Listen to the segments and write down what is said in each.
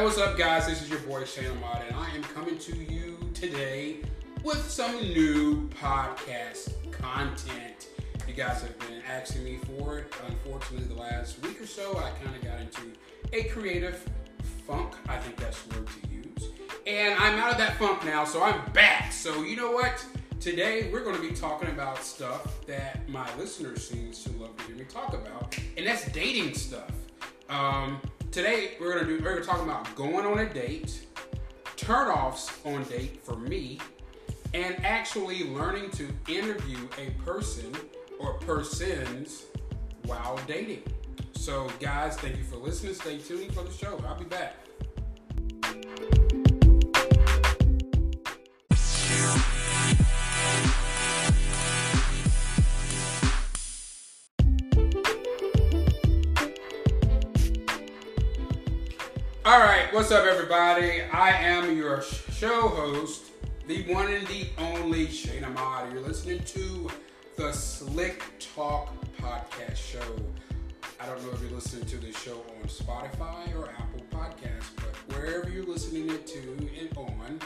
Hey, what's up, guys? This is your boy Shane Ahmad, and I am coming to you today with some new podcast content. You guys have been asking me for it. Unfortunately, the last week or so, I kind of got into a creative funk. I think that's the word to use. And I'm out of that funk now, so I'm back. So, you know what? Today, we're going to be talking about stuff that my listeners seem to love to hear me talk about, and that's dating stuff. Um, today, we're to do we're to talk about going on a date, turnoffs on date for me, and actually learning to interview a person or persons while dating. So, guys, thank you for listening. Stay tuned for the show. I'll be back. All right, what's up, everybody? I am your show host, the one and the only Shane Ahmad. You're listening to the Slick Talk Podcast Show. I don't know if you're listening to this show on Spotify or Apple Podcasts, but wherever you're listening it to and on,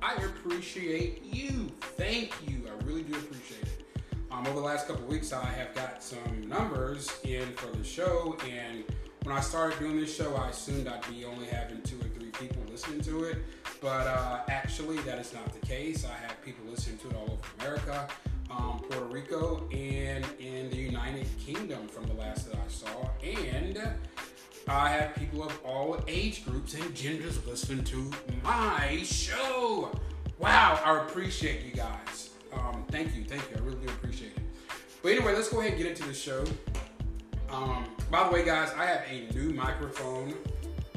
I appreciate you. Thank you. I really do appreciate it. Um, over the last couple weeks, I have got some numbers in for the show, and when I started doing this show, I assumed I'd be only having two or three people listening to it, but uh, actually, that is not the case. I have people listening to it all over America, um, Puerto Rico, and in the United Kingdom from the last that I saw, and I have people of all age groups and genders listening to my show. Wow, I appreciate you guys. Um, thank you, thank you. I really do appreciate it. But anyway, let's go ahead and get into the show. Um, by the way, guys, I have a new microphone.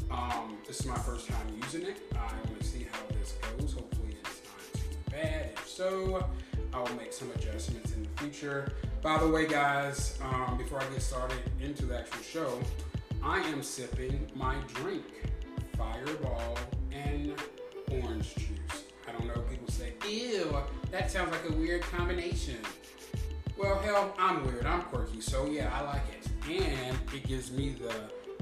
Um, this is my first time using it. I want to see how this goes. Hopefully, it's not too bad. If so, I will make some adjustments in the future. By the way, guys, um, before I get started into the actual show, I am sipping my drink, Fireball and orange juice. I don't know. People say, "Ew, that sounds like a weird combination." Well, hell, I'm weird. I'm quirky, so yeah, I like it and it gives me the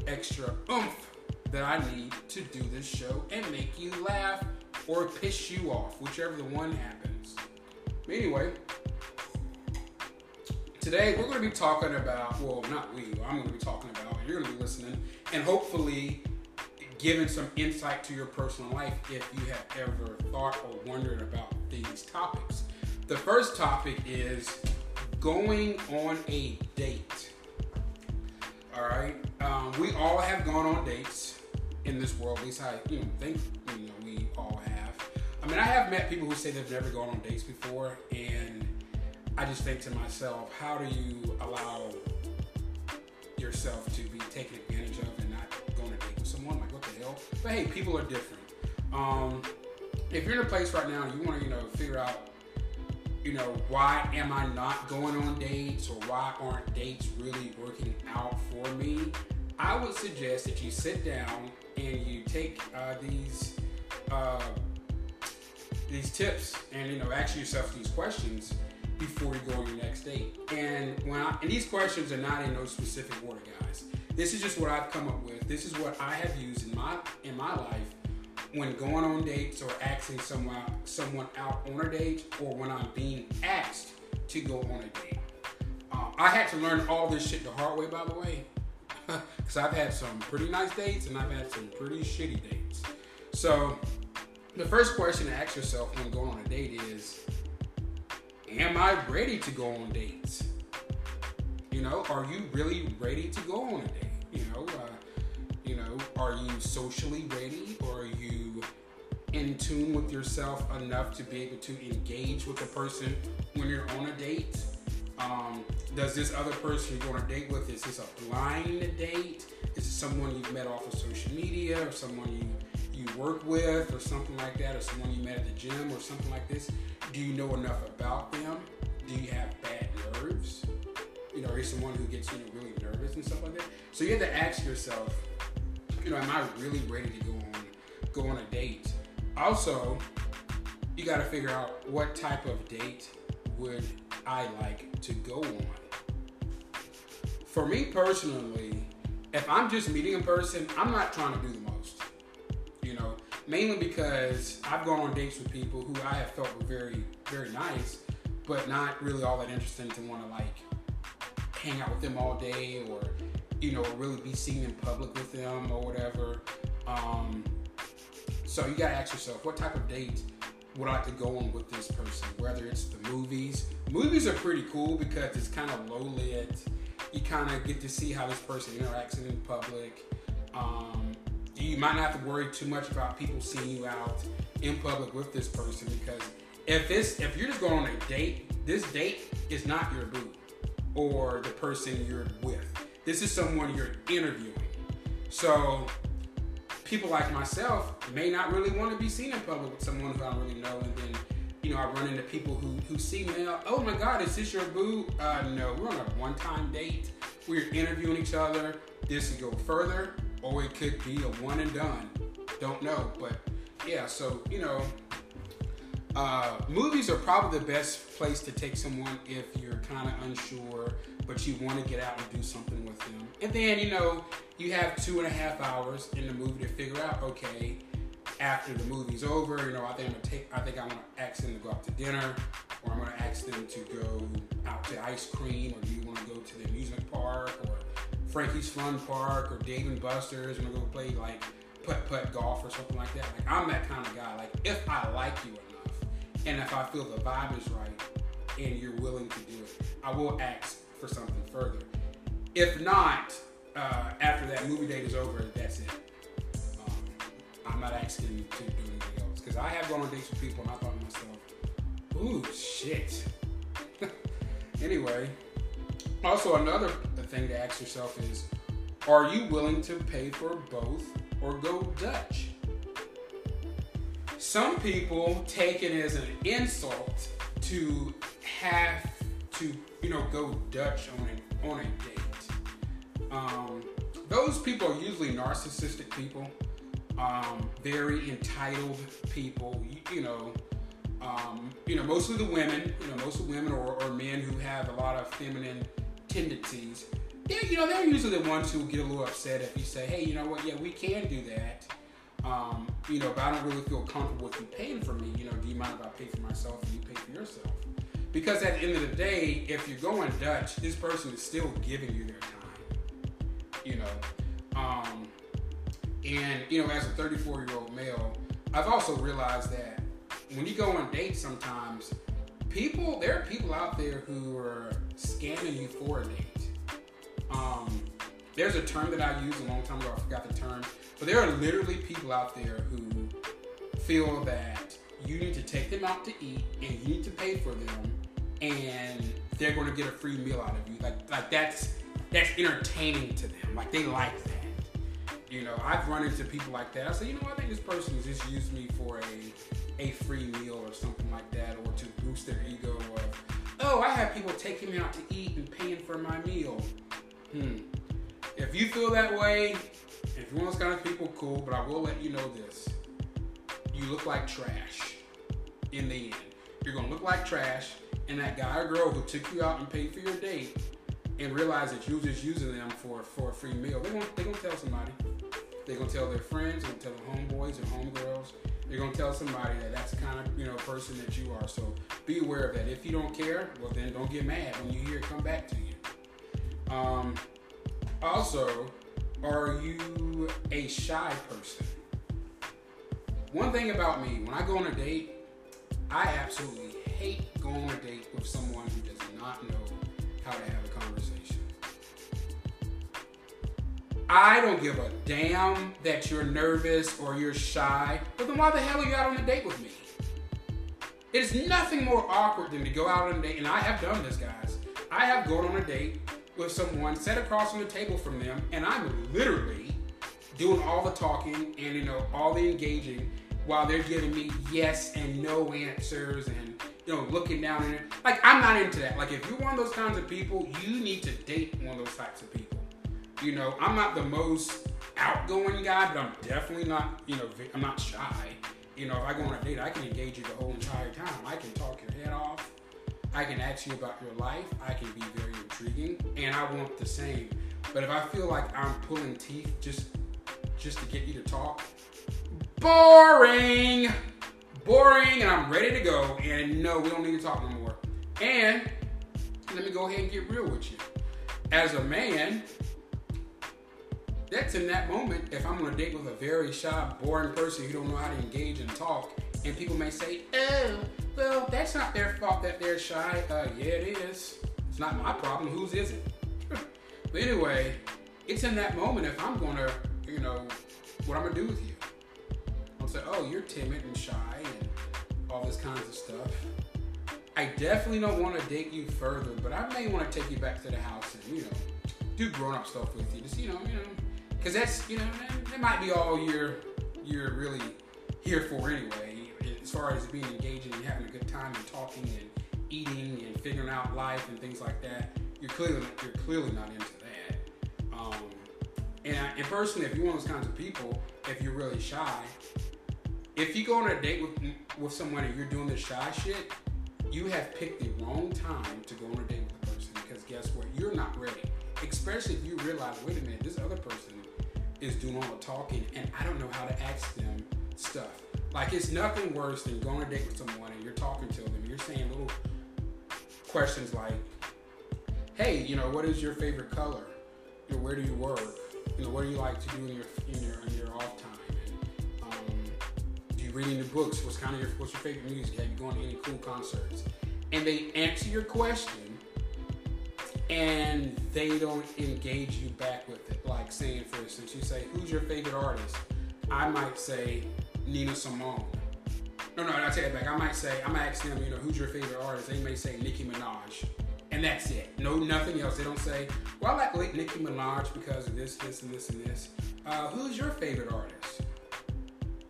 extra oomph that I need to do this show and make you laugh or piss you off, whichever the one happens. Anyway, today we're going to be talking about, well, not we, I'm going to be talking about, you're going to be listening, and hopefully giving some insight to your personal life if you have ever thought or wondered about these topics. The first topic is going on a date. All right. Um, we all have gone on dates in this world. At least I, you know, think you know we all have. I mean, I have met people who say they've never gone on dates before, and I just think to myself, how do you allow yourself to be taken advantage of and not go on a date with someone? Like, what the hell? But hey, people are different. Um, if you're in a place right now and you want to, you know, figure out you know, why am I not going on dates or why aren't dates really working out for me? I would suggest that you sit down and you take uh, these uh, these tips and you know ask yourself these questions before you go on your next date. And when I, and these questions are not in no specific order, guys. This is just what I've come up with. This is what I have used in my in my life when going on dates or asking someone someone out on a date or when I'm being asked to go on a date. Uh, I had to learn all this shit the hard way, by the way, because I've had some pretty nice dates and I've had some pretty shitty dates. So, the first question to ask yourself when going on a date is, Am I ready to go on dates? You know, are you really ready to go on a date? You know, uh, you know, are you socially ready or in tune with yourself enough to be able to engage with the person when you're on a date? Um, does this other person you're going to date with, is this a blind date? Is it someone you've met off of social media or someone you, you work with or something like that or someone you met at the gym or something like this? Do you know enough about them? Do you have bad nerves? You know, are you someone who gets you know, really nervous and stuff like that? So you have to ask yourself, you know, am I really ready to go on go on a date? Also, you got to figure out what type of date would I like to go on. For me personally, if I'm just meeting a person, I'm not trying to do the most. You know, mainly because I've gone on dates with people who I have felt were very, very nice, but not really all that interesting to want to like hang out with them all day or you know really be seen in public with them or whatever. Um, so you gotta ask yourself, what type of date would I like to go on with this person? Whether it's the movies, movies are pretty cool because it's kind of low lit. You kind of get to see how this person interacts in public. Um, you might not have to worry too much about people seeing you out in public with this person because if it's if you're just going on a date, this date is not your boo or the person you're with. This is someone you're interviewing. So people like myself may not really want to be seen in public with someone who I really know, and then you know I run into people who who see me. Oh my God, is this your boo? Uh, no, we're on a one-time date. We're interviewing each other. This could go further, or it could be a one and done. Don't know, but yeah. So you know, uh, movies are probably the best place to take someone if you're kind of unsure, but you want to get out and do something with them. And then, you know, you have two and a half hours in the movie to figure out, okay, after the movie's over, you know, I think I'm gonna take, I think I'm gonna ask them to go out to dinner, or I'm gonna ask them to go out to ice cream, or do you want to go to the amusement park, or Frankie's Fun Park, or Dave and Buster's, and go play like putt putt golf or something like that. Like I'm that kind of guy. Like if I like you and if I feel the vibe is right and you're willing to do it, I will ask for something further. If not, uh, after that movie date is over, that's it. Um, I'm not asking to do anything else because I have gone on dates with people and I thought to myself, "Ooh, shit." anyway, also another thing to ask yourself is, are you willing to pay for both or go Dutch? Some people take it as an insult to have to, you know, go Dutch on a, on a date. Um, those people are usually narcissistic people, um, very entitled people. You, you know, um, you know, mostly the women. You know, most of women or, or men who have a lot of feminine tendencies. Yeah, you know, they're usually the ones who get a little upset if you say, "Hey, you know what? Yeah, we can do that." Um, you know, but I don't really feel comfortable with you paying for me. You know, do you mind if I pay for myself and you pay for yourself? Because at the end of the day, if you're going Dutch, this person is still giving you their time. You know, um, and you know, as a 34 year old male, I've also realized that when you go on dates, sometimes people there are people out there who are scamming you for a date. Um, there's a term that I used a long time ago. I forgot the term but there are literally people out there who feel that you need to take them out to eat and you need to pay for them and they're going to get a free meal out of you. Like like that's that's entertaining to them. Like they like that. You know, I've run into people like that. I say, you know, I think this person has just used me for a a free meal or something like that, or to boost their ego. Or oh, I have people taking me out to eat and paying for my meal. Hmm. If you feel that way, if you're one of those kind of people, cool. But I will let you know this: you look like trash. In the end, you're gonna look like trash, and that guy or girl who took you out and paid for your date and realize that you're just using them for for a free meal, they're gonna they're gonna tell somebody. They're gonna tell their friends, they're gonna tell their homeboys and homegirls. They're gonna tell somebody that that's the kind of you know person that you are. So be aware of that. If you don't care, well then don't get mad when you hear it come back to you. Um, also, are you a shy person? One thing about me, when I go on a date, I absolutely hate going on a date with someone who does not know how to have a conversation. I don't give a damn that you're nervous or you're shy, but then why the hell are you out on a date with me? It's nothing more awkward than to go out on a date, and I have done this, guys. I have gone on a date with someone, set across from the table from them, and I'm literally doing all the talking and you know all the engaging while they're giving me yes and no answers and you know looking down it. Like I'm not into that. Like if you're one of those kinds of people, you need to date one of those types of people. You know, I'm not the most outgoing guy, but I'm definitely not, you know, I'm not shy. You know, if I go on a date, I can engage you the whole entire time. I can talk your head off. I can ask you about your life. I can be very intriguing, and I want the same. But if I feel like I'm pulling teeth just just to get you to talk, boring, boring, and I'm ready to go. And no, we don't need to talk no more. And let me go ahead and get real with you. As a man, that's in that moment. If I'm on a date with a very shy, boring person who don't know how to engage and talk, and people may say, "Oh, well, that's not their fault that they're shy." Uh, yeah, it is. It's not my problem. Whose is it? but anyway, it's in that moment if I'm gonna, you know, what I'm gonna do with you. I'll say, "Oh, you're timid and shy and all this kinds of stuff." I definitely don't want to date you further, but I may want to take you back to the house and you know do grown up stuff with you. Just you know, you know, because that's you know that, that might be all you're you're really here for anyway. As far as being engaging and having a good time and talking and eating and figuring out life and things like that, you're clearly you're clearly not into that. Um, and, I, and personally, if you're one of those kinds of people, if you're really shy, if you go on a date with with someone and you're doing this shy shit, you have picked the wrong time to go on a date with the person because guess what? You're not ready. Especially if you realize, wait a minute, this other person is doing all the talking and I don't know how to ask them stuff. Like it's nothing worse than going a date with someone and you're talking to them and you're saying little questions like, hey, you know, what is your favorite color? You know, where do you work? You know, what do you like to do in your in your in your off time? Um, do you read any books? What's kind of your what's your favorite music? Have you gone to any cool concerts? And they answer your question and they don't engage you back with it. Like saying, for instance, you say, "Who's your favorite artist?" I might say Nina Simone. No, no, I take it back. I might say, I might ask them, you know, who's your favorite artist? They may say Nicki Minaj, and that's it. No, nothing else. They don't say, well, I like Nicki Minaj because of this, this, and this, and this. Uh, who's your favorite artist?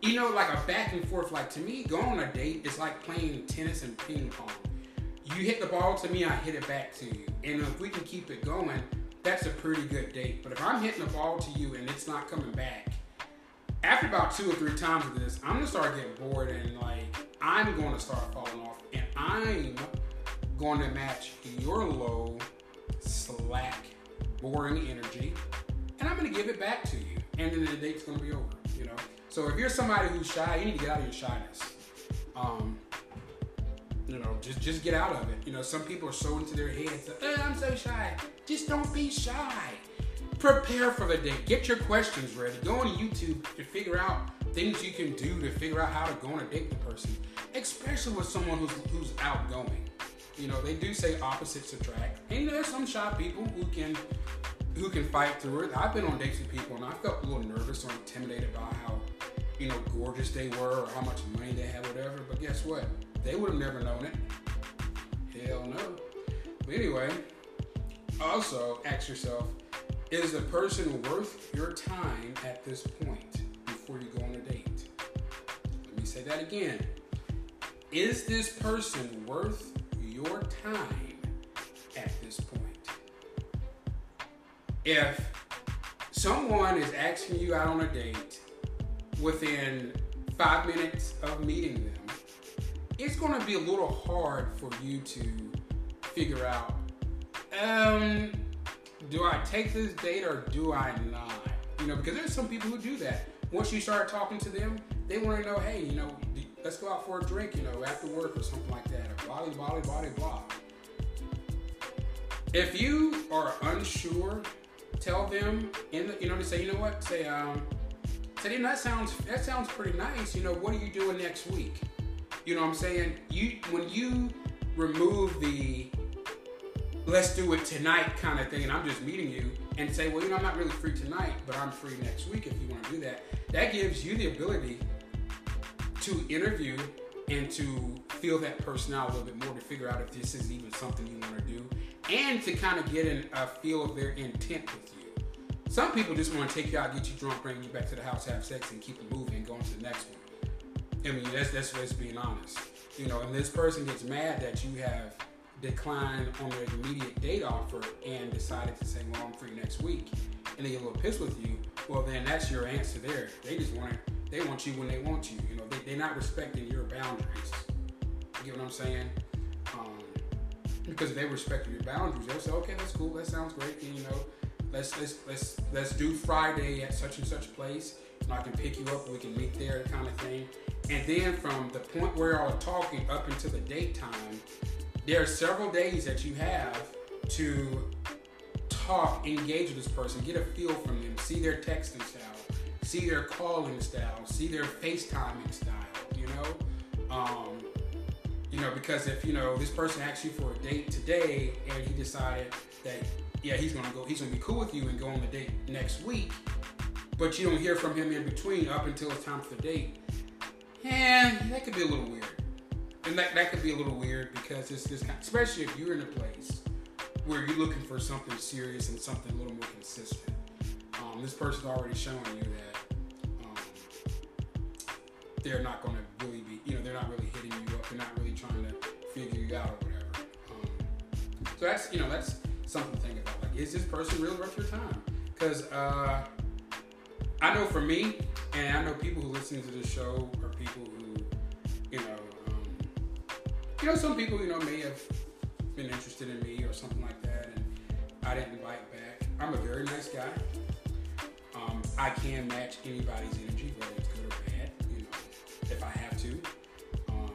You know, like a back and forth. Like to me, going on a date is like playing tennis and ping pong you hit the ball to me, I hit it back to you. And if we can keep it going, that's a pretty good date. But if I'm hitting the ball to you and it's not coming back, after about two or three times of this, I'm gonna start getting bored and like I'm to start falling off, and I'm going to match your low, slack, boring energy, and I'm gonna give it back to you, and then the date's gonna be over. You know. So if you're somebody who's shy, you need to get out of your shyness. Um, you know, just just get out of it. You know, some people are so into their heads. Eh, I'm so shy. Just don't be shy. Prepare for the date. Get your questions ready. Go on YouTube to figure out things you can do to figure out how to go on a date with a person, especially with someone who's who's outgoing. You know, they do say opposites attract, and there's some shy people who can who can fight through it. I've been on dates with people, and I felt a little nervous or intimidated by how you know gorgeous they were or how much money they had, whatever. But guess what? They would have never known it. Hell no. But anyway, also ask yourself is the person worth your time at this point before you go on a date? Let me say that again. Is this person worth your time at this point? If someone is asking you out on a date within five minutes of meeting them, it's going to be a little hard for you to figure out um, do I take this date or do I not? You know, because there's some people who do that. Once you start talking to them, they want to know, hey, you know, let's go out for a drink, you know, after work or something like that, or blah, blah, blah, blah. If you are unsure, tell them in the, you know, to say, you know what, say, um, say, that sounds, that sounds pretty nice. You know, what are you doing next week? You know what I'm saying? You when you remove the let's do it tonight kind of thing, and I'm just meeting you and say, well, you know, I'm not really free tonight, but I'm free next week if you want to do that. That gives you the ability to interview and to feel that person out a little bit more to figure out if this is even something you want to do and to kind of get in a feel of their intent with you. Some people just want to take you out, get you drunk, bring you back to the house, have sex, and keep it moving and go on to the next one. I mean, that's that's just being honest. You know, and this person gets mad that you have declined on their immediate date offer and decided to say, "Well, I'm free next week," and they get a little pissed with you. Well, then that's your answer there. They just want to, they want you when they want you. You know, they, they're not respecting your boundaries. You get what I'm saying? Um, because if they respect your boundaries, they'll say, "Okay, that's cool. That sounds great." And, you know, let's let's let's let's do Friday at such and such place and I can pick you up, we can meet there, kind of thing. And then from the point where y'all are talking up until the date time, there are several days that you have to talk, engage with this person, get a feel from them, see their texting style, see their calling style, see their FaceTiming style, you know? Um, you know, because if, you know, this person asks you for a date today and he decided that, yeah, he's gonna go, he's gonna be cool with you and go on the date next week, but you don't hear from him in between up until it's time for the date, and that could be a little weird. And that, that could be a little weird because it's this kind, especially if you're in a place where you're looking for something serious and something a little more consistent. Um, this person's already showing you that um, they're not going to really be, you know, they're not really hitting you up. They're not really trying to figure you out or whatever. Um, so that's, you know, that's something to think about. Like, is this person really worth your time? Because uh, I know for me, and I know people who listen to this show are people who, you know, you know, some people, you know, may have been interested in me or something like that, and I didn't bite back. I'm a very nice guy. Um, I can match anybody's energy, whether it's good or bad, you know, if I have to. Um,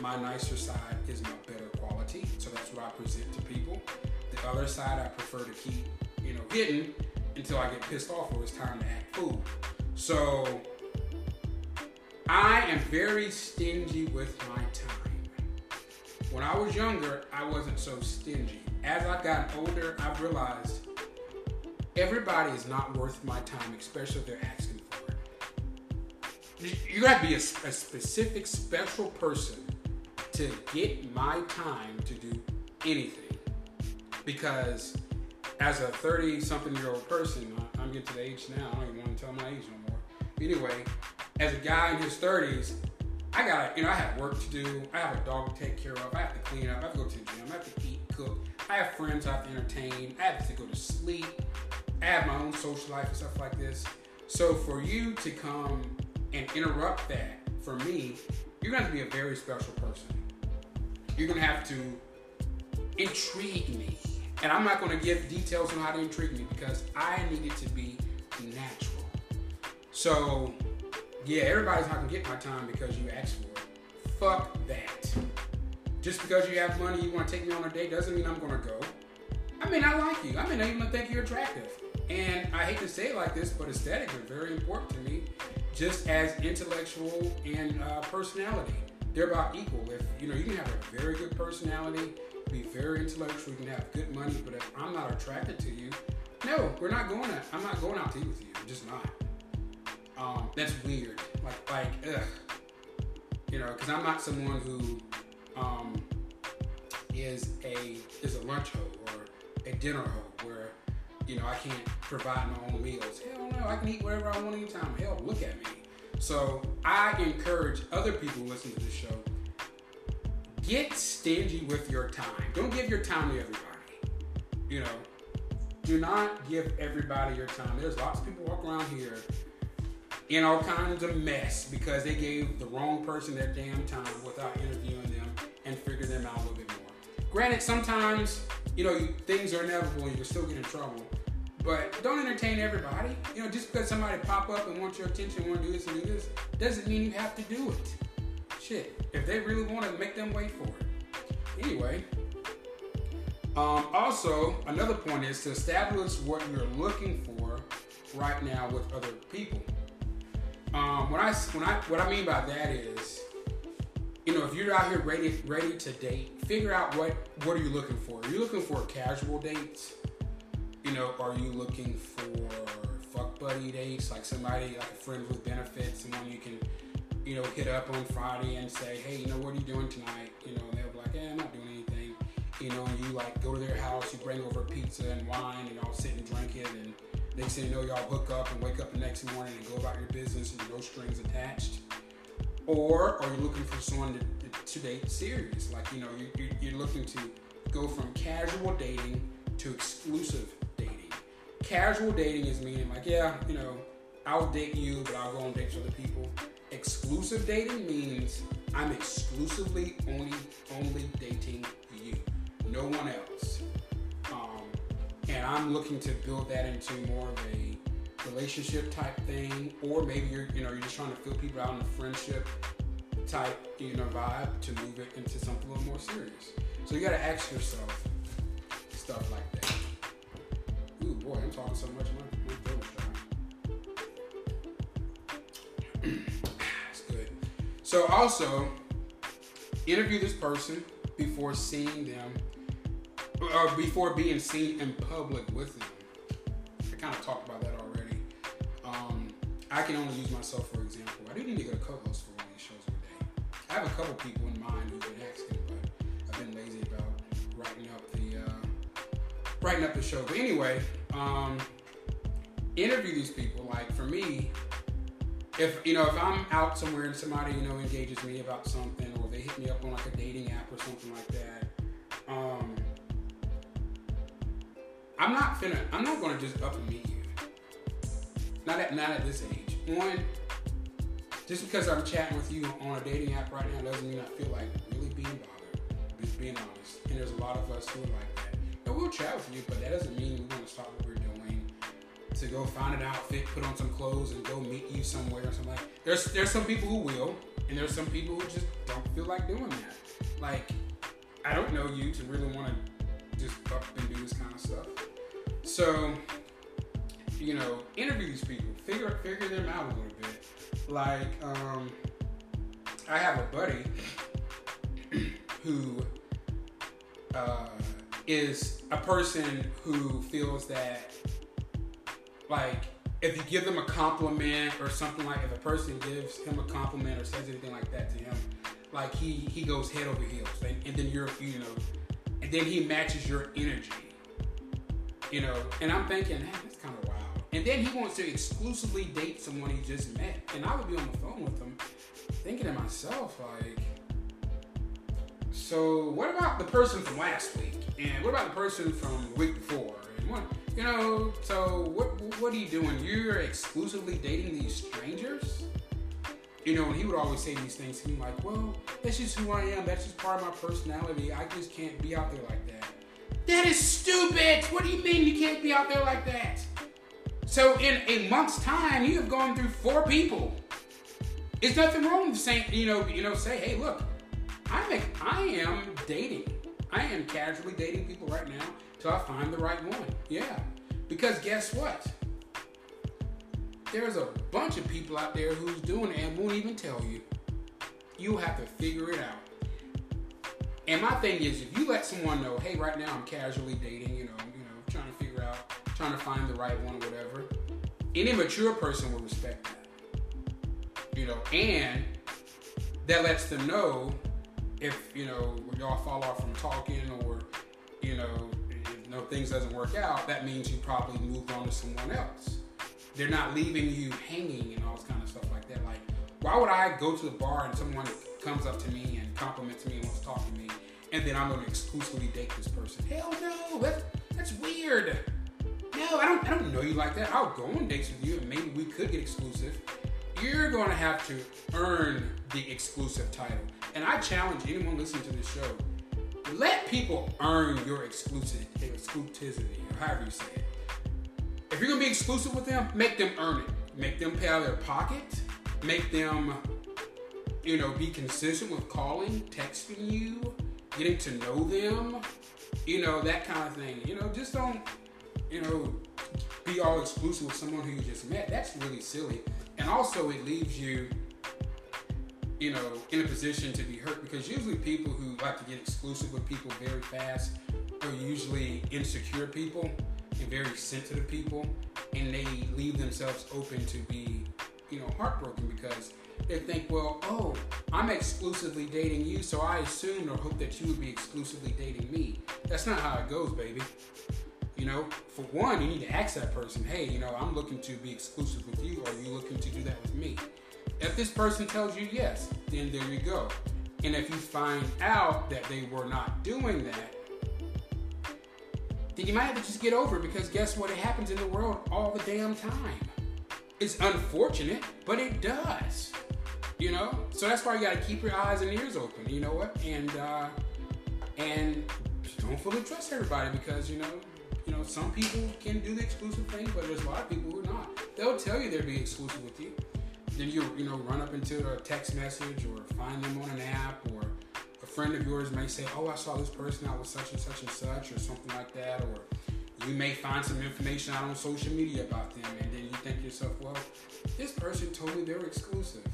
my nicer side is my better quality, so that's what I present to people. The other side I prefer to keep, you know, hidden until I get pissed off or it's time to act fool. So I am very stingy with my time. When I was younger, I wasn't so stingy. As I've gotten older, I've realized everybody is not worth my time, especially if they're asking for it. You gotta be a, a specific, special person to get my time to do anything. Because as a 30 something year old person, I'm getting to the age now, I don't even want to tell my age no more. Anyway, as a guy in his 30s, I got you know, I have work to do. I have a dog to take care of. I have to clean up. I have to go to the gym. I have to eat, cook. I have friends I have to entertain. I have to go to sleep. I have my own social life and stuff like this. So for you to come and interrupt that, for me, you're going to be a very special person. You're going to have to intrigue me. And I'm not going to give details on how to intrigue me because I need it to be natural. So yeah, everybody's not gonna get my time because you asked for it. Fuck that. Just because you have money, you want to take me on a date doesn't mean I'm gonna go. I mean, I like you. I mean, I even think you're attractive. And I hate to say it like this, but aesthetics are very important to me, just as intellectual and uh, personality. They're about equal. If you know, you can have a very good personality, be very intellectual, you can have good money, but if I'm not attracted to you, no, we're not going to. I'm not going out to eat with you. I'm just not. Um, that's weird. Like, like, ugh. You know, because I'm not someone who um, is a is a lunch hoe or a dinner hoe where you know I can't provide my own meals. Hell no, I can eat whatever I want anytime. Hell, look at me. So I encourage other people who listen to this show. Get stingy with your time. Don't give your time to everybody. You know, do not give everybody your time. There's lots of people walk around here in all kinds of mess because they gave the wrong person their damn time without interviewing them and figuring them out a little bit more. Granted, sometimes you know things are inevitable and you can still get in trouble, but don't entertain everybody. You know, just because somebody pop up and want your attention, want to do this and do this, doesn't mean you have to do it. Shit, if they really want to, make them wait for it. Anyway. Um, also, another point is to establish what you're looking for right now with other people. Um, when I when I what I mean by that is, you know, if you're out here ready ready to date, figure out what what are you looking for. Are you looking for casual dates? You know, are you looking for fuck buddy dates, like somebody like a friend with benefits, someone you can, you know, hit up on Friday and say, hey, you know, what are you doing tonight? You know, and they'll be like, hey, I'm not doing anything. You know, and you like go to their house, you bring over pizza and wine, and y'all sit and drink it, and Next thing you know, y'all hook up and wake up the next morning and go about your business and no strings attached. Or are you looking for someone to, to date serious? Like, you know, you, you're looking to go from casual dating to exclusive dating. Casual dating is meaning like, yeah, you know, I'll date you, but I'll go on dates with other people. Exclusive dating means I'm exclusively only only dating you, no one else and I'm looking to build that into more of a relationship type thing, or maybe you're you know you're just trying to fill people out in a friendship type you know vibe to move it into something a little more serious. So you got to ask yourself stuff like that. Ooh boy, I'm talking so much. That's good. So also interview this person before seeing them or before being seen in public with them. I kind of talked about that already. Um, I can only use myself for example. I do need to get a co-host for one of these shows one day. I have a couple people in mind who've been asking, but I've been lazy about writing up the uh, writing up the show. But anyway, um, interview these people. Like for me, if you know if I'm out somewhere and somebody you know engages me about something, or they hit me up on like a dating app or something like that. Um, I'm not finna. I'm not gonna just up and meet you. Not at not at this age. One, just because I'm chatting with you on a dating app right now doesn't mean I feel like really being bothered. Just being honest. And there's a lot of us who are like that. And we'll chat with you, but that doesn't mean we're gonna stop what we're doing to go find an outfit, put on some clothes, and go meet you somewhere or something like. There's there's some people who will, and there's some people who just don't feel like doing that. Like, I don't know you to really want to just up and do this kind of stuff. So, you know, interview these people, figure figure them out a little bit. Like, um, I have a buddy who uh, is a person who feels that, like, if you give them a compliment or something like, if a person gives him a compliment or says anything like that to him, like he he goes head over heels, and, and then you're you know, and then he matches your energy you know, and I'm thinking, man, that's kind of wild. And then he wants to exclusively date someone he just met. And I would be on the phone with him thinking to myself, like, so what about the person from last week? And what about the person from the week before? And what, you know, so what, what are you doing? You're exclusively dating these strangers? You know, and he would always say these things to me like, well, that's just who I am. That's just part of my personality. I just can't be out there like that. That is stupid. What do you mean you can't be out there like that? So in a month's time, you have gone through four people. It's nothing wrong with saying, you know, you know, say, hey, look, I'm I am dating. I am casually dating people right now till I find the right one. Yeah. Because guess what? There's a bunch of people out there who's doing it and won't even tell you. You have to figure it out. And my thing is, if you let someone know, hey, right now I'm casually dating, you know, you know, trying to figure out, trying to find the right one or whatever, any mature person will respect that. You know, and that lets them know if you know y'all fall off from talking or you know you things doesn't work out, that means you probably moved on to someone else. They're not leaving you hanging and all this kind of stuff like that. Like, why would I go to the bar and someone comes up to me and compliments me and wants to talk to me, and then I'm going to exclusively date this person. Hell no, that's, that's weird. No, I don't, I don't know you like that. I'll go on dates with you, and maybe we could get exclusive. You're going to have to earn the exclusive title. And I challenge anyone listening to this show, let people earn your exclusive exclusivity, or however you say it. If you're gonna be exclusive with them, make them earn it. Make them pay out of their pocket. Make them you know, be consistent with calling, texting you, getting to know them, you know, that kind of thing. You know, just don't, you know, be all exclusive with someone who you just met. That's really silly. And also, it leaves you, you know, in a position to be hurt because usually people who like to get exclusive with people very fast are usually insecure people and very sensitive people, and they leave themselves open to be, you know, heartbroken because they think, well, oh, I'm exclusively dating you, so I assumed or hope that you would be exclusively dating me. That's not how it goes, baby. You know, for one, you need to ask that person, hey, you know, I'm looking to be exclusive with you, or are you looking to do that with me? If this person tells you yes, then there you go. And if you find out that they were not doing that, then you might have to just get over it because guess what? It happens in the world all the damn time. It's unfortunate, but it does. You know, so that's why you got to keep your eyes and ears open. You know what? And uh, and don't fully trust everybody because you know You know, some people can do the exclusive thing, but there's a lot of people who are not. They'll tell you they're being exclusive with you. Then you, you know, run up into a text message or find them on an app or a friend of yours may say, oh, I saw this person out with such and such and such or something like that. Or you may find some information out on social media about them and then you think to yourself, well, this person told me they're exclusive.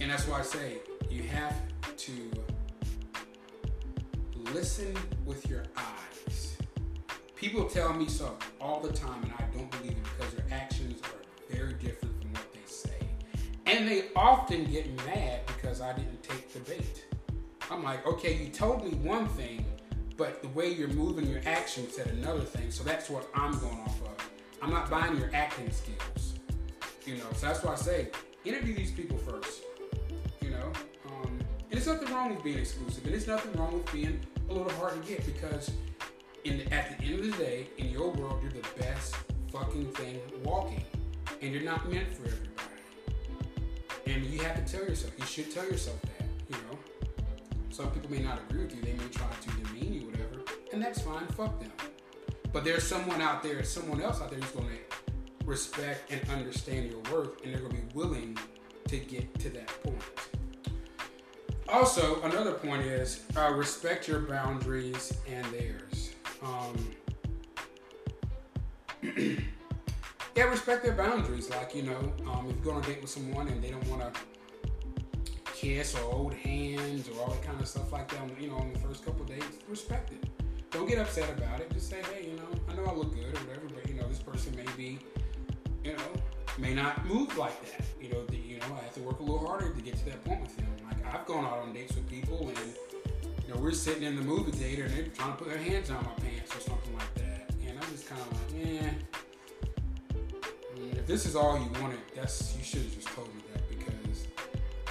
And that's why I say you have to listen with your eyes. People tell me so all the time, and I don't believe it because their actions are very different from what they say. And they often get mad because I didn't take the bait. I'm like, okay, you told me one thing, but the way you're moving your actions said another thing, so that's what I'm going off of. I'm not buying your acting skills. You know, so that's why I say interview these people first. You know, um, and there's nothing wrong with being exclusive, and there's nothing wrong with being a little hard to get because in the, at the end of the day, in your world, you're the best fucking thing walking, and you're not meant for everybody. And you have to tell yourself. You should tell yourself some people may not agree with you. They may try to demean you, whatever, and that's fine. Fuck them. But there's someone out there, someone else out there who's going to respect and understand your worth, and they're going to be willing to get to that point. Also, another point is uh, respect your boundaries and theirs. Um, yeah, respect their boundaries. Like, you know, um, if you go on a date with someone and they don't want to kiss or hold hands or all that kind of stuff like that, you know, on the first couple dates, respect it. Don't get upset about it. Just say, hey, you know, I know I look good or whatever, but, you know, this person may be, you know, may not move like that. You know, the, you know, I have to work a little harder to get to that point with them. Like I've gone out on dates with people, and you know, we're sitting in the movie theater, and they're trying to put their hands on my pants or something like that, and I'm just kind of like, eh. yeah. If this is all you wanted, that's you should have just told me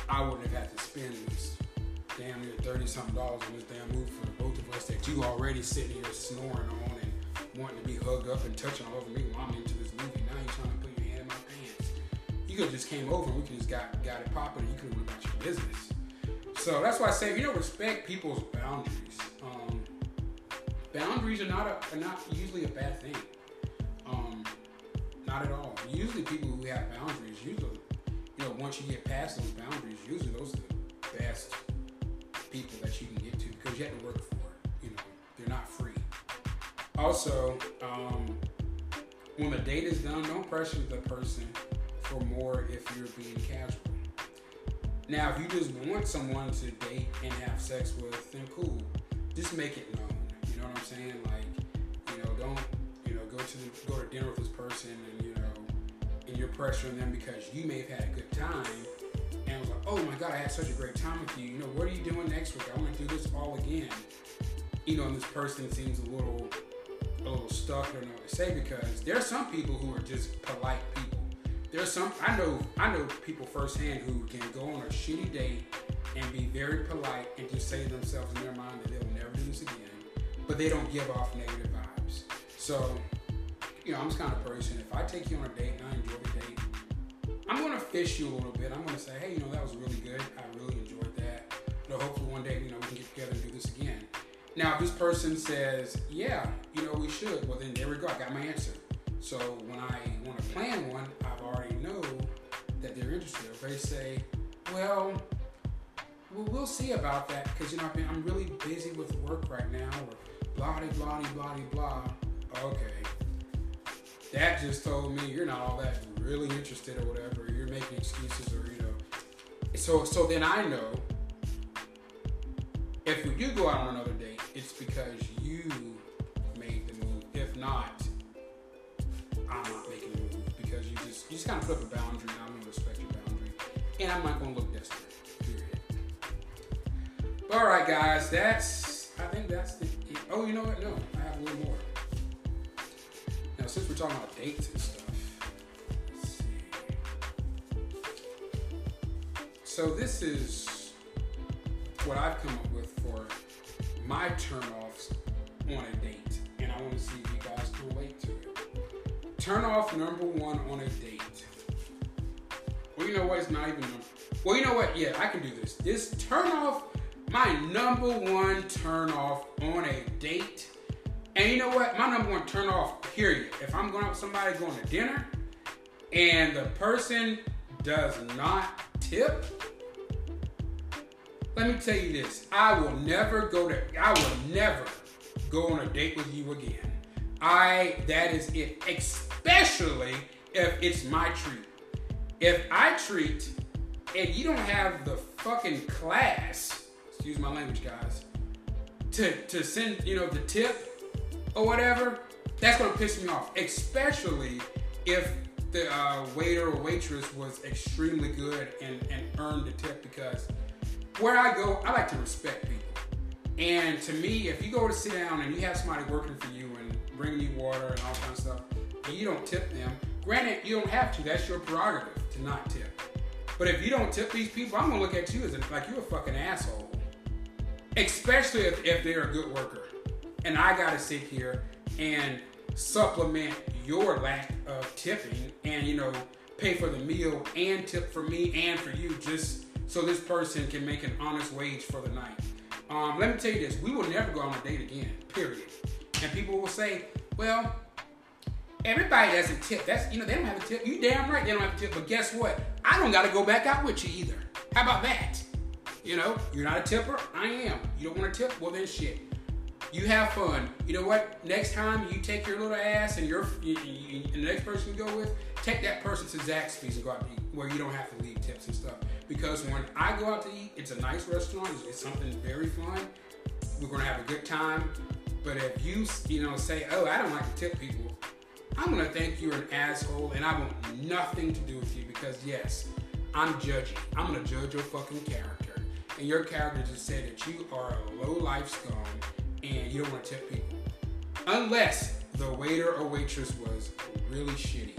I wouldn't have had to spend this damn near thirty something dollars on this damn movie for the both of us that you already sitting here snoring on and wanting to be hugged up and touching all over me while I'm into this movie. Now you're trying to put your hand in my pants. You could have just came over and we could just got got it popping and you could have went about your business. So that's why I say, if you know, respect people's boundaries. Um, boundaries are not a, are not usually a bad thing. Um, not at all. Usually, people who have boundaries, usually, you know, once you get past those boundaries, usually those are the best people that you can get to because you have to work for it. You know, they're not free. Also, um, when the date is done, don't pressure the person for more if you're being casual. Now, if you just want someone to date and have sex with, then cool. Just make it known. You know what I'm saying? Like, you know, don't you know go to the, go to dinner with this person and you're pressuring them because you may have had a good time and was like, oh my god, I had such a great time with you. You know, what are you doing next week? I want to do this all again. You know, and this person seems a little a little stuck. Don't know what to say because there are some people who are just polite people there's some I know I know people firsthand who can go on a shitty date and be very polite and just say to themselves in their mind that they'll never do this again, but they don't give off negative vibes. So, you know, I'm this kind of person. If I take you on a date and Fish you a little bit. I'm gonna say, hey, you know, that was really good. I really enjoyed that. You know, hopefully one day, you know, we can get together and do this again. Now, if this person says, yeah, you know, we should, well then there we go. I got my answer. So when I want to plan one, I already know that they're interested. If they say, well, well we'll see about that because you know I'm really busy with work right now, or blah blah blah blah blah. Okay, that just told me you're not all that really interested or whatever. You're making excuses or you know. So so then I know if we do go out on another date, it's because you made the move. If not, I'm not making a move because you just you just kind of put up a boundary. and I'm gonna respect your boundary, and I'm not gonna look desperate. Period. All right, guys, that's I think that's the. Oh, you know what? No, I have a little more. Now, since we're talking about dates and stuff, So this is what I've come up with for my turnoffs on a date, and I want to see if you guys can relate to it. Turn off number one on a date. Well, you know what? It's not even. Well, you know what? Yeah, I can do this. This turn off, my number one turn off on a date And you know what? My number one turn off, period. If I'm going out with somebody going to dinner and the person does not tip, let me tell you this. I will never go to I will never go on a date with you again. I that is it, especially if it's my treat. If I treat and you don't have the fucking class, excuse my language, guys, to to send you know the tip or whatever, that's gonna piss me off. Especially if the uh, waiter or waitress was extremely good and, and earned the tip because where I go, I like to respect people. And to me, if you go to sit down and you have somebody working for you and bringing you water and all kind of stuff, and you don't tip them, granted, you don't have to. That's your prerogative to not tip. But if you don't tip these people, I'm gonna look at you as if, like you're a fucking asshole. Especially if, if they're a good worker. And I gotta sit here and supplement your lack of tipping and you know pay for the meal and tip for me and for you just so this person can make an honest wage for the night. Um, let me tell you this: we will never go on a date again. Period. And people will say, "Well, everybody doesn't tip. That's you know they don't have a tip. You damn right they don't have a tip. But guess what? I don't got to go back out with you either. How about that? You know, you're not a tipper. I am. You don't want to tip? Well then, shit. You have fun. You know what? Next time you take your little ass and your you, you, and the next person you go with, take that person to Zaxby's and go out to eat where you don't have to leave tips and stuff. Because when I go out to eat, it's a nice restaurant. It's, it's something very fun. We're gonna have a good time. But if you you know say, oh, I don't like to tip people, I'm gonna think you're an asshole, and I want nothing to do with you because yes, I'm judging. I'm gonna judge your fucking character, and your character just said that you are a low life scum and you don't want to tip people, unless the waiter or waitress was really shitty.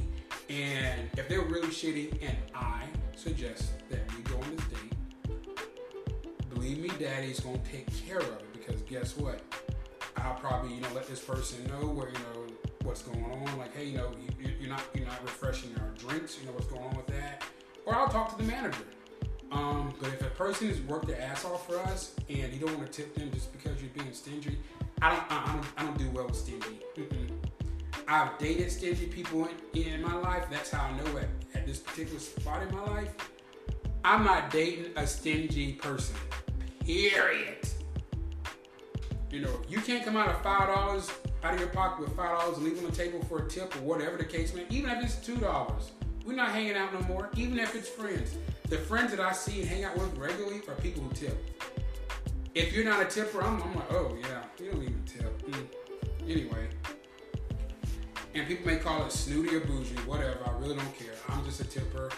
And if they're really shitty, and I suggest that we go on this date, believe me, Daddy's gonna take care of it because guess what? I'll probably you know let this person know where you know what's going on. Like, hey, you know, you, you're not you're not refreshing our drinks. You know what's going on with that. Or I'll talk to the manager. Um, but if a person has worked their ass off for us and you don't want to tip them just because you're being stingy, I don't I, I don't, I don't do well with stingy. Mm-mm. I've dated stingy people in, in my life. That's how I know at, at this particular spot in my life, I'm not dating a stingy person. Period. You know, you can't come out of five dollars out of your pocket with five dollars and leave on the table for a tip or whatever the case may. Even if it's two dollars, we're not hanging out no more. Even if it's friends, the friends that I see and hang out with regularly are people who tip. If you're not a tipper, I'm, I'm like, oh yeah, you don't even tip. Anyway, and people may call it snooty or bougie, whatever. I really don't care. I'm just a tipper.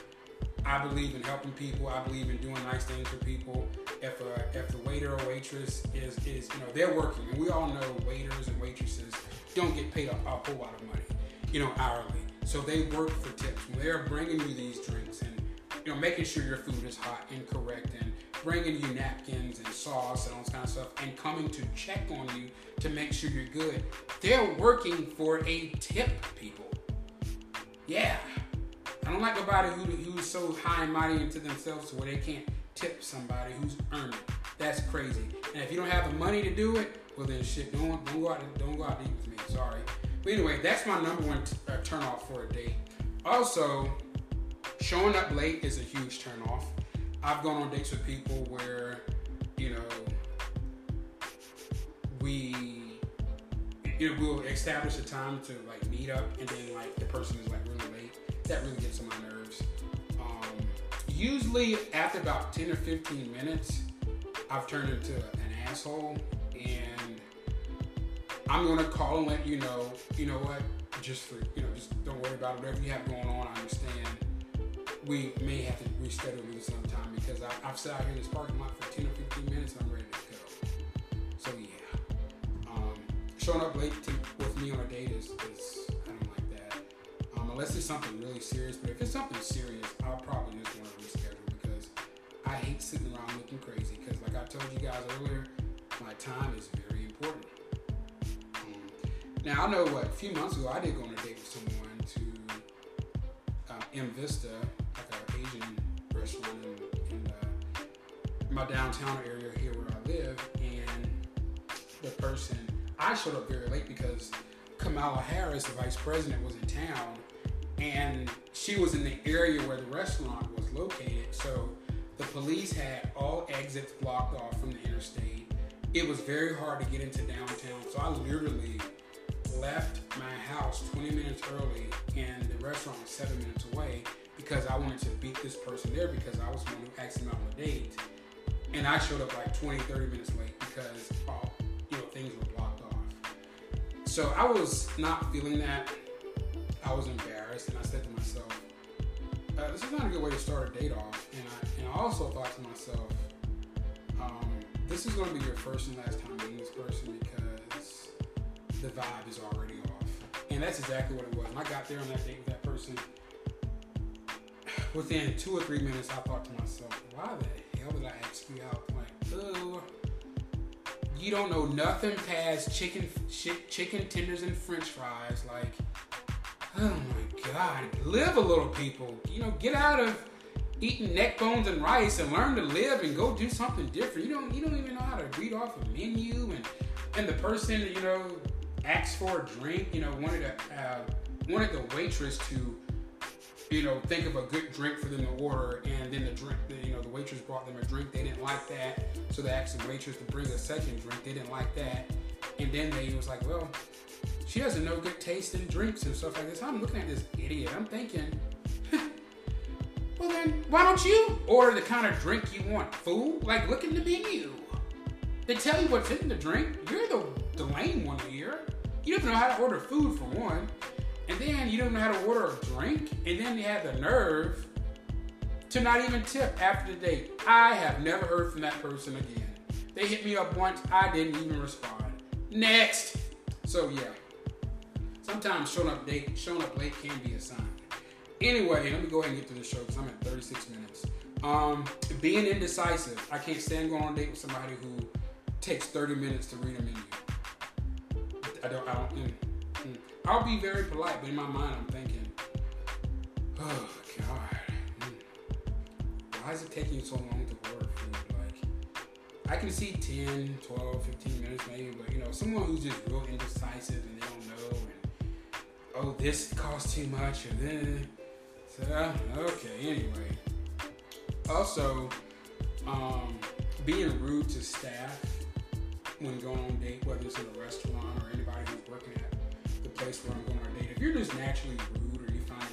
I believe in helping people. I believe in doing nice things for people. If a, if the waiter or waitress is is you know they're working, and we all know waiters and waitresses don't get paid a, a whole lot of money, you know, hourly. So they work for tips. When they're bringing you these drinks you know making sure your food is hot and correct and bringing you napkins and sauce and all this kind of stuff and coming to check on you to make sure you're good. They're working for a tip, people. Yeah. I don't like nobody who, who's so high and mighty into themselves to where they can't tip somebody who's earned it. That's crazy. And if you don't have the money to do it, well then shit, don't don't go out don't go out to eat with me. Sorry. But anyway, that's my number one t- uh, turn off for a date. Also, showing up late is a huge turn off. I've gone on dates with people where, you know, we you know, we'll establish a time to like meet up and then like the person is like really late. That really gets on my nerves. Um, usually after about 10 or 15 minutes, I've turned into an asshole and I'm gonna call and let you know, you know what, just for you know, just don't worry about whatever you have going on, I understand we may have to reschedule you sometime because I, have sat out here in this parking lot for 10 or 15 minutes and I'm ready to go. So yeah, um, showing up late to, with me on a date is, is I don't like that. Um, unless it's something really serious, but if it's something serious, I'll probably just want to reschedule because I hate sitting around looking crazy. Because like I told you guys earlier, my time is very important. Um, now I know what a few months ago I did go on a date with someone to um, M Vista Asian restaurant in, in, uh, my downtown area here where I live, and the person I showed up very late because Kamala Harris, the vice president, was in town, and she was in the area where the restaurant was located. So the police had all exits blocked off from the interstate. It was very hard to get into downtown, so I literally left my house 20 minutes early, and the restaurant was seven minutes away because I wanted to beat this person there because I was the one who asked him out on a date. And I showed up like 20, 30 minutes late because all, you know, things were blocked off. So I was not feeling that. I was embarrassed, and I said to myself, uh, "This is not a good way to start a date off." And I and I also thought to myself, um, "This is going to be your first and last time meeting this person because the vibe is already off." And that's exactly what it was. And I got there on that date with that person. Within two or three minutes, I thought to myself, "Why the hell did I ask you out?" Like, oh you don't know nothing past chicken chicken tenders and french fries like oh my god live a little people. You know get out of eating neck bones and rice and learn to live and go do something different. You don't you don't even know how to read off a menu and and the person you know asked for a drink you know wanted a uh, wanted the waitress to you know, think of a good drink for them to order, and then the drink, you know, the waitress brought them a drink. They didn't like that, so they asked the waitress to bring a second drink. They didn't like that, and then they was like, well, she doesn't know good taste in drinks and stuff like this. I'm looking at this idiot. I'm thinking, well then, why don't you order the kind of drink you want, fool? Like, look at the menu. They tell you what's in the drink. You're the, the lame one here. You don't know how to order food for one and then you don't know how to order a drink, and then you have the nerve to not even tip after the date. I have never heard from that person again. They hit me up once, I didn't even respond. Next. So yeah, sometimes showing up date, showing up late can be a sign. Anyway, let me go ahead and get to the show because I'm at 36 minutes. Um, being indecisive. I can't stand going on a date with somebody who takes 30 minutes to read a menu. I don't. I don't. Mm. I'll be very polite, but in my mind, I'm thinking, oh God, why is it taking you so long to order food? Like, I can see 10, 12, 15 minutes maybe, but you know, someone who's just real indecisive and they don't know, and oh, this costs too much, and then, so okay, anyway. Also, um, being rude to staff when going on date, whether it's in a restaurant or anybody who's working at place where I'm going on a date. If you're just naturally rude or you find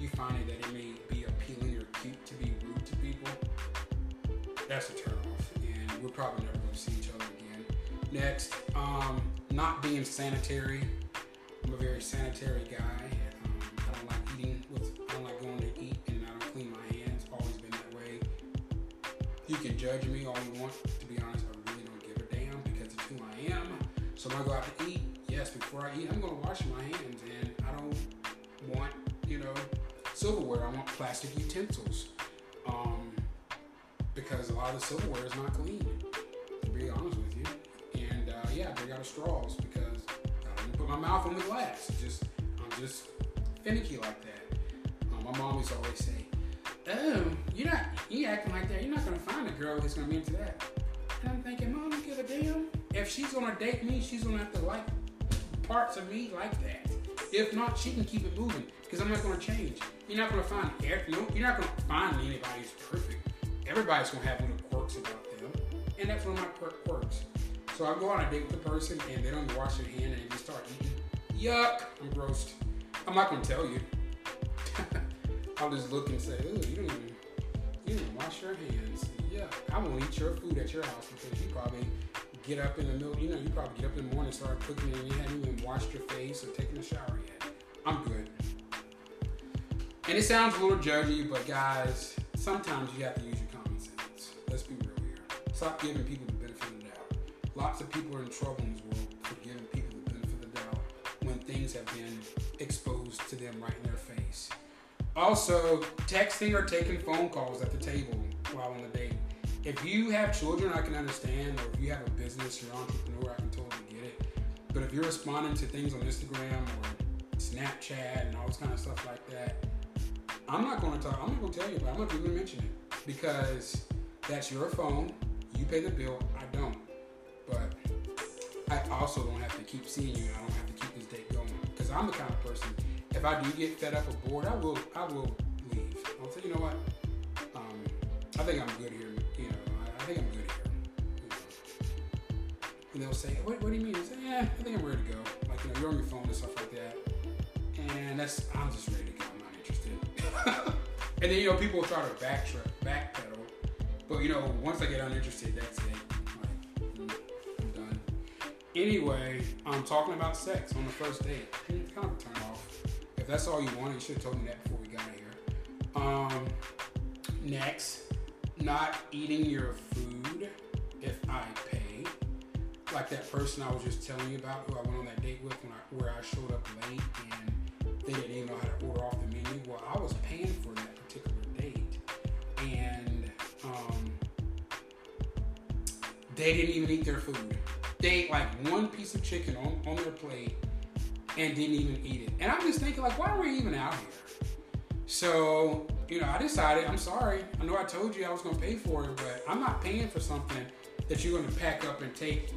you find it that it may be appealing or cute to be rude to people, that's a turnoff. And we're probably never going to see each other again. Next, um, not being sanitary. I'm a very sanitary guy. Um, I don't like eating with. I don't like going to eat and I don't clean my hands. Always been that way. You can judge me all you want. To be honest, I really don't give a damn because it's who I am. So when I go out to eat, yes, before I eat, I'm gonna wash my hands, and I don't want, you know, silverware. I want plastic utensils, um, because a lot of the silverware is not clean. To be honest with you, and uh, yeah, I bring out straws because I don't put my mouth on the glass. Just I'm just finicky like that. Um, my mom used to always say, "Oh, you're not you acting like that. You're not gonna find a girl that's gonna be into that." And I'm thinking, Mom, give a damn. If she's gonna date me, she's gonna have to like parts of me like that. If not, she can keep it moving because I'm not going to change. You're not going to find no, you're not going to find anybody who's perfect. Everybody's going to have little quirks about them, and that's one of my quirks. So I go on a date with a person and they don't wash their hand and they just start eating. Yuck! I'm grossed. I'm not going to tell you. I'll just look and say, "Ooh, you don't even you didn't wash your hands." Yeah, I won't eat your food at your house because you probably get up in the middle, you know, you probably get up in the morning, start cooking, and you haven't even washed your face or taken a shower yet. I'm good. And it sounds a little judgy, but guys, sometimes you have to use your common sense. Let's be real here. Stop giving people the benefit of the doubt. Lots of people are in trouble in this world for giving people the benefit of the doubt when things have been exposed to them right in their face. Also, texting or taking phone calls at the table while on the date if you have children, I can understand, or if you have a business, you're an entrepreneur, I can totally get it. But if you're responding to things on Instagram or Snapchat and all this kind of stuff like that, I'm not going to talk. I'm not going to tell you, but I'm not even going to mention it because that's your phone. You pay the bill. I don't. But I also don't have to keep seeing you. I don't have to keep this date going because I'm the kind of person. If I do get fed up or bored, I will. I will leave. I'll say, you know what? Um, I think I'm good here. And they'll say, what, what do you mean? I say, yeah, I think I'm ready to go. Like, you know, you're on your phone and stuff like that. And that's, I'm just ready to go. I'm not interested. and then, you know, people try to backtrack, backpedal. But, you know, once I get uninterested, that's it. I'm done. Anyway, I'm talking about sex on the first date. It's kind of a turn off. If that's all you want, you should have told me that before we got here. Um, next, not eating your food if I pay. Like that person I was just telling you about who I went on that date with when I, where I showed up late and they didn't even know how to order off the menu. Well, I was paying for that particular date and um, they didn't even eat their food. They ate like one piece of chicken on, on their plate and didn't even eat it. And I'm just thinking, like, why are we even out here? So, you know, I decided, I'm sorry. I know I told you I was going to pay for it, but I'm not paying for something that you're going to pack up and take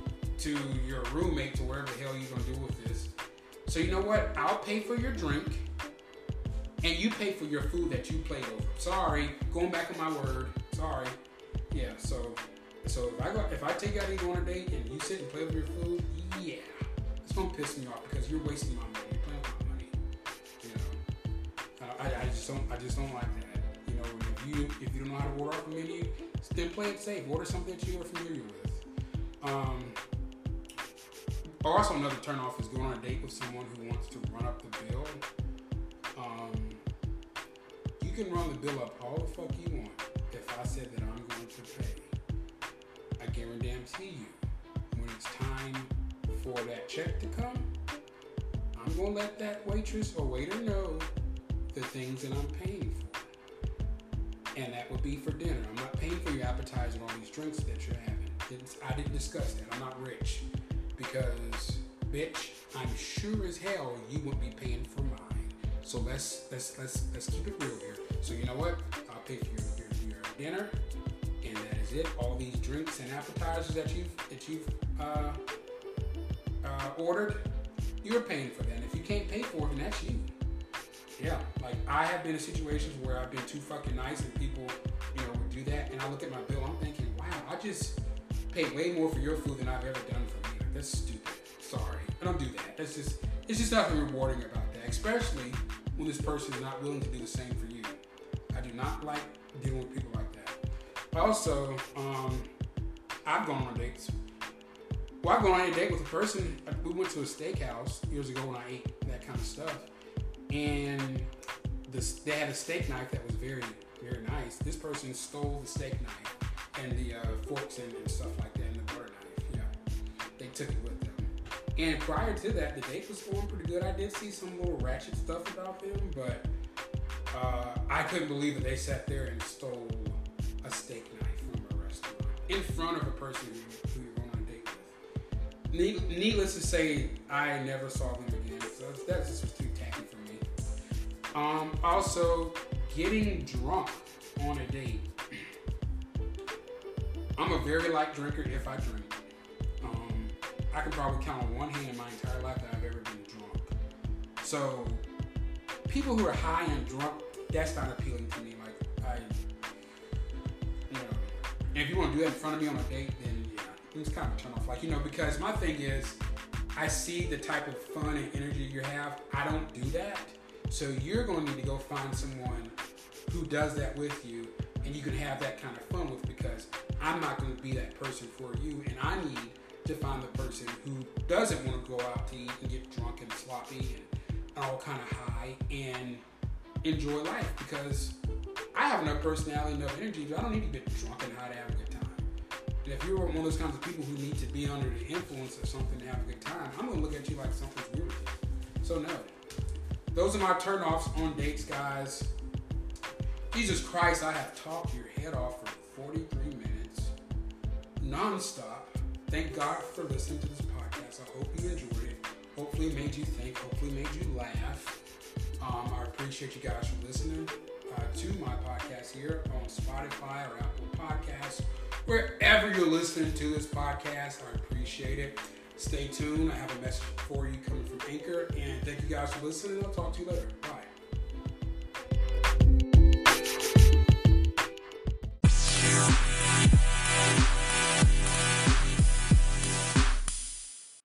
to your roommate to wherever the hell you're to do with this. So, you know what? I'll pay for your drink and you pay for your food that you played over. Sorry, going back on my word. Sorry. Yeah, so so if I go if I take out you on a date and you sit and play with your food, yeah, it's gonna piss me off because you're wasting my money. You're playing with my money. You know, I, I just don't I just don't like that. You know, if you if you don't know how to order off the menu, then play it safe. Order something that you are familiar with. Um, also, another turnoff is going on a date with someone who wants to run up the bill. Um, you can run the bill up all the fuck you want if I said that I'm going to pay. I guarantee you, when it's time for that check to come, I'm gonna let that waitress or waiter know the things that I'm paying for. And that would be for dinner. I'm not paying for your appetizer and all these drinks that you're having. I didn't discuss that. I'm not rich. Because, bitch, I'm sure as hell you wouldn't be paying for mine. So let's let's let's let's keep it real here. So you know what? I'll pay for your, your, your dinner, and that is it. All these drinks and appetizers that you've that you've uh, uh, ordered, you're paying for that. And if you can't pay for it, then that's you. Yeah, like I have been in situations where I've been too fucking nice and people, you know, would do that, and I look at my bill, I'm thinking, wow, I just paid way more for your food than I've ever done for that's stupid. Sorry, I don't do that. That's just it's just nothing rewarding about that, especially when this person is not willing to do the same for you. I do not like dealing with people like that. Also, um, I've gone on dates. Well, I've gone on a date with a person. We went to a steakhouse years ago when I ate that kind of stuff, and they had a steak knife that was very, very nice. This person stole the steak knife and the uh, forks and, and stuff like that, took it with them. And prior to that, the date was going pretty good. I did see some little ratchet stuff about them, but uh, I couldn't believe that they sat there and stole a steak knife from a restaurant in front of a person who, who you're going on a date with. Needless to say, I never saw them again. So that just was too tacky for me. Um, also, getting drunk on a date. I'm a very light drinker if I drink. I can probably count on one hand in my entire life that I've ever been drunk. So, people who are high and drunk, that's not appealing to me. Like, I, you know, if you want to do that in front of me on a date, then yeah, it's kind of a turn off. Like, you know, because my thing is, I see the type of fun and energy you have. I don't do that. So you're going to need to go find someone who does that with you and you can have that kind of fun with because I'm not going to be that person for you and I need to find the person who doesn't want to go out to eat and get drunk and sloppy and all kind of high and enjoy life because I have enough personality, enough energy. I don't need to get drunk and high to have a good time. And if you're one of those kinds of people who need to be under the influence of something to have a good time, I'm gonna look at you like something's weird with you. So no. Those are my turnoffs on dates, guys. Jesus Christ, I have talked your head off for 43 minutes, nonstop. Thank God for listening to this podcast. I hope you enjoyed it. Hopefully, it made you think. Hopefully, it made you laugh. Um, I appreciate you guys for listening uh, to my podcast here on Spotify or Apple Podcasts. Wherever you're listening to this podcast, I appreciate it. Stay tuned. I have a message for you coming from Anchor. And thank you guys for listening. I'll talk to you later. Bye.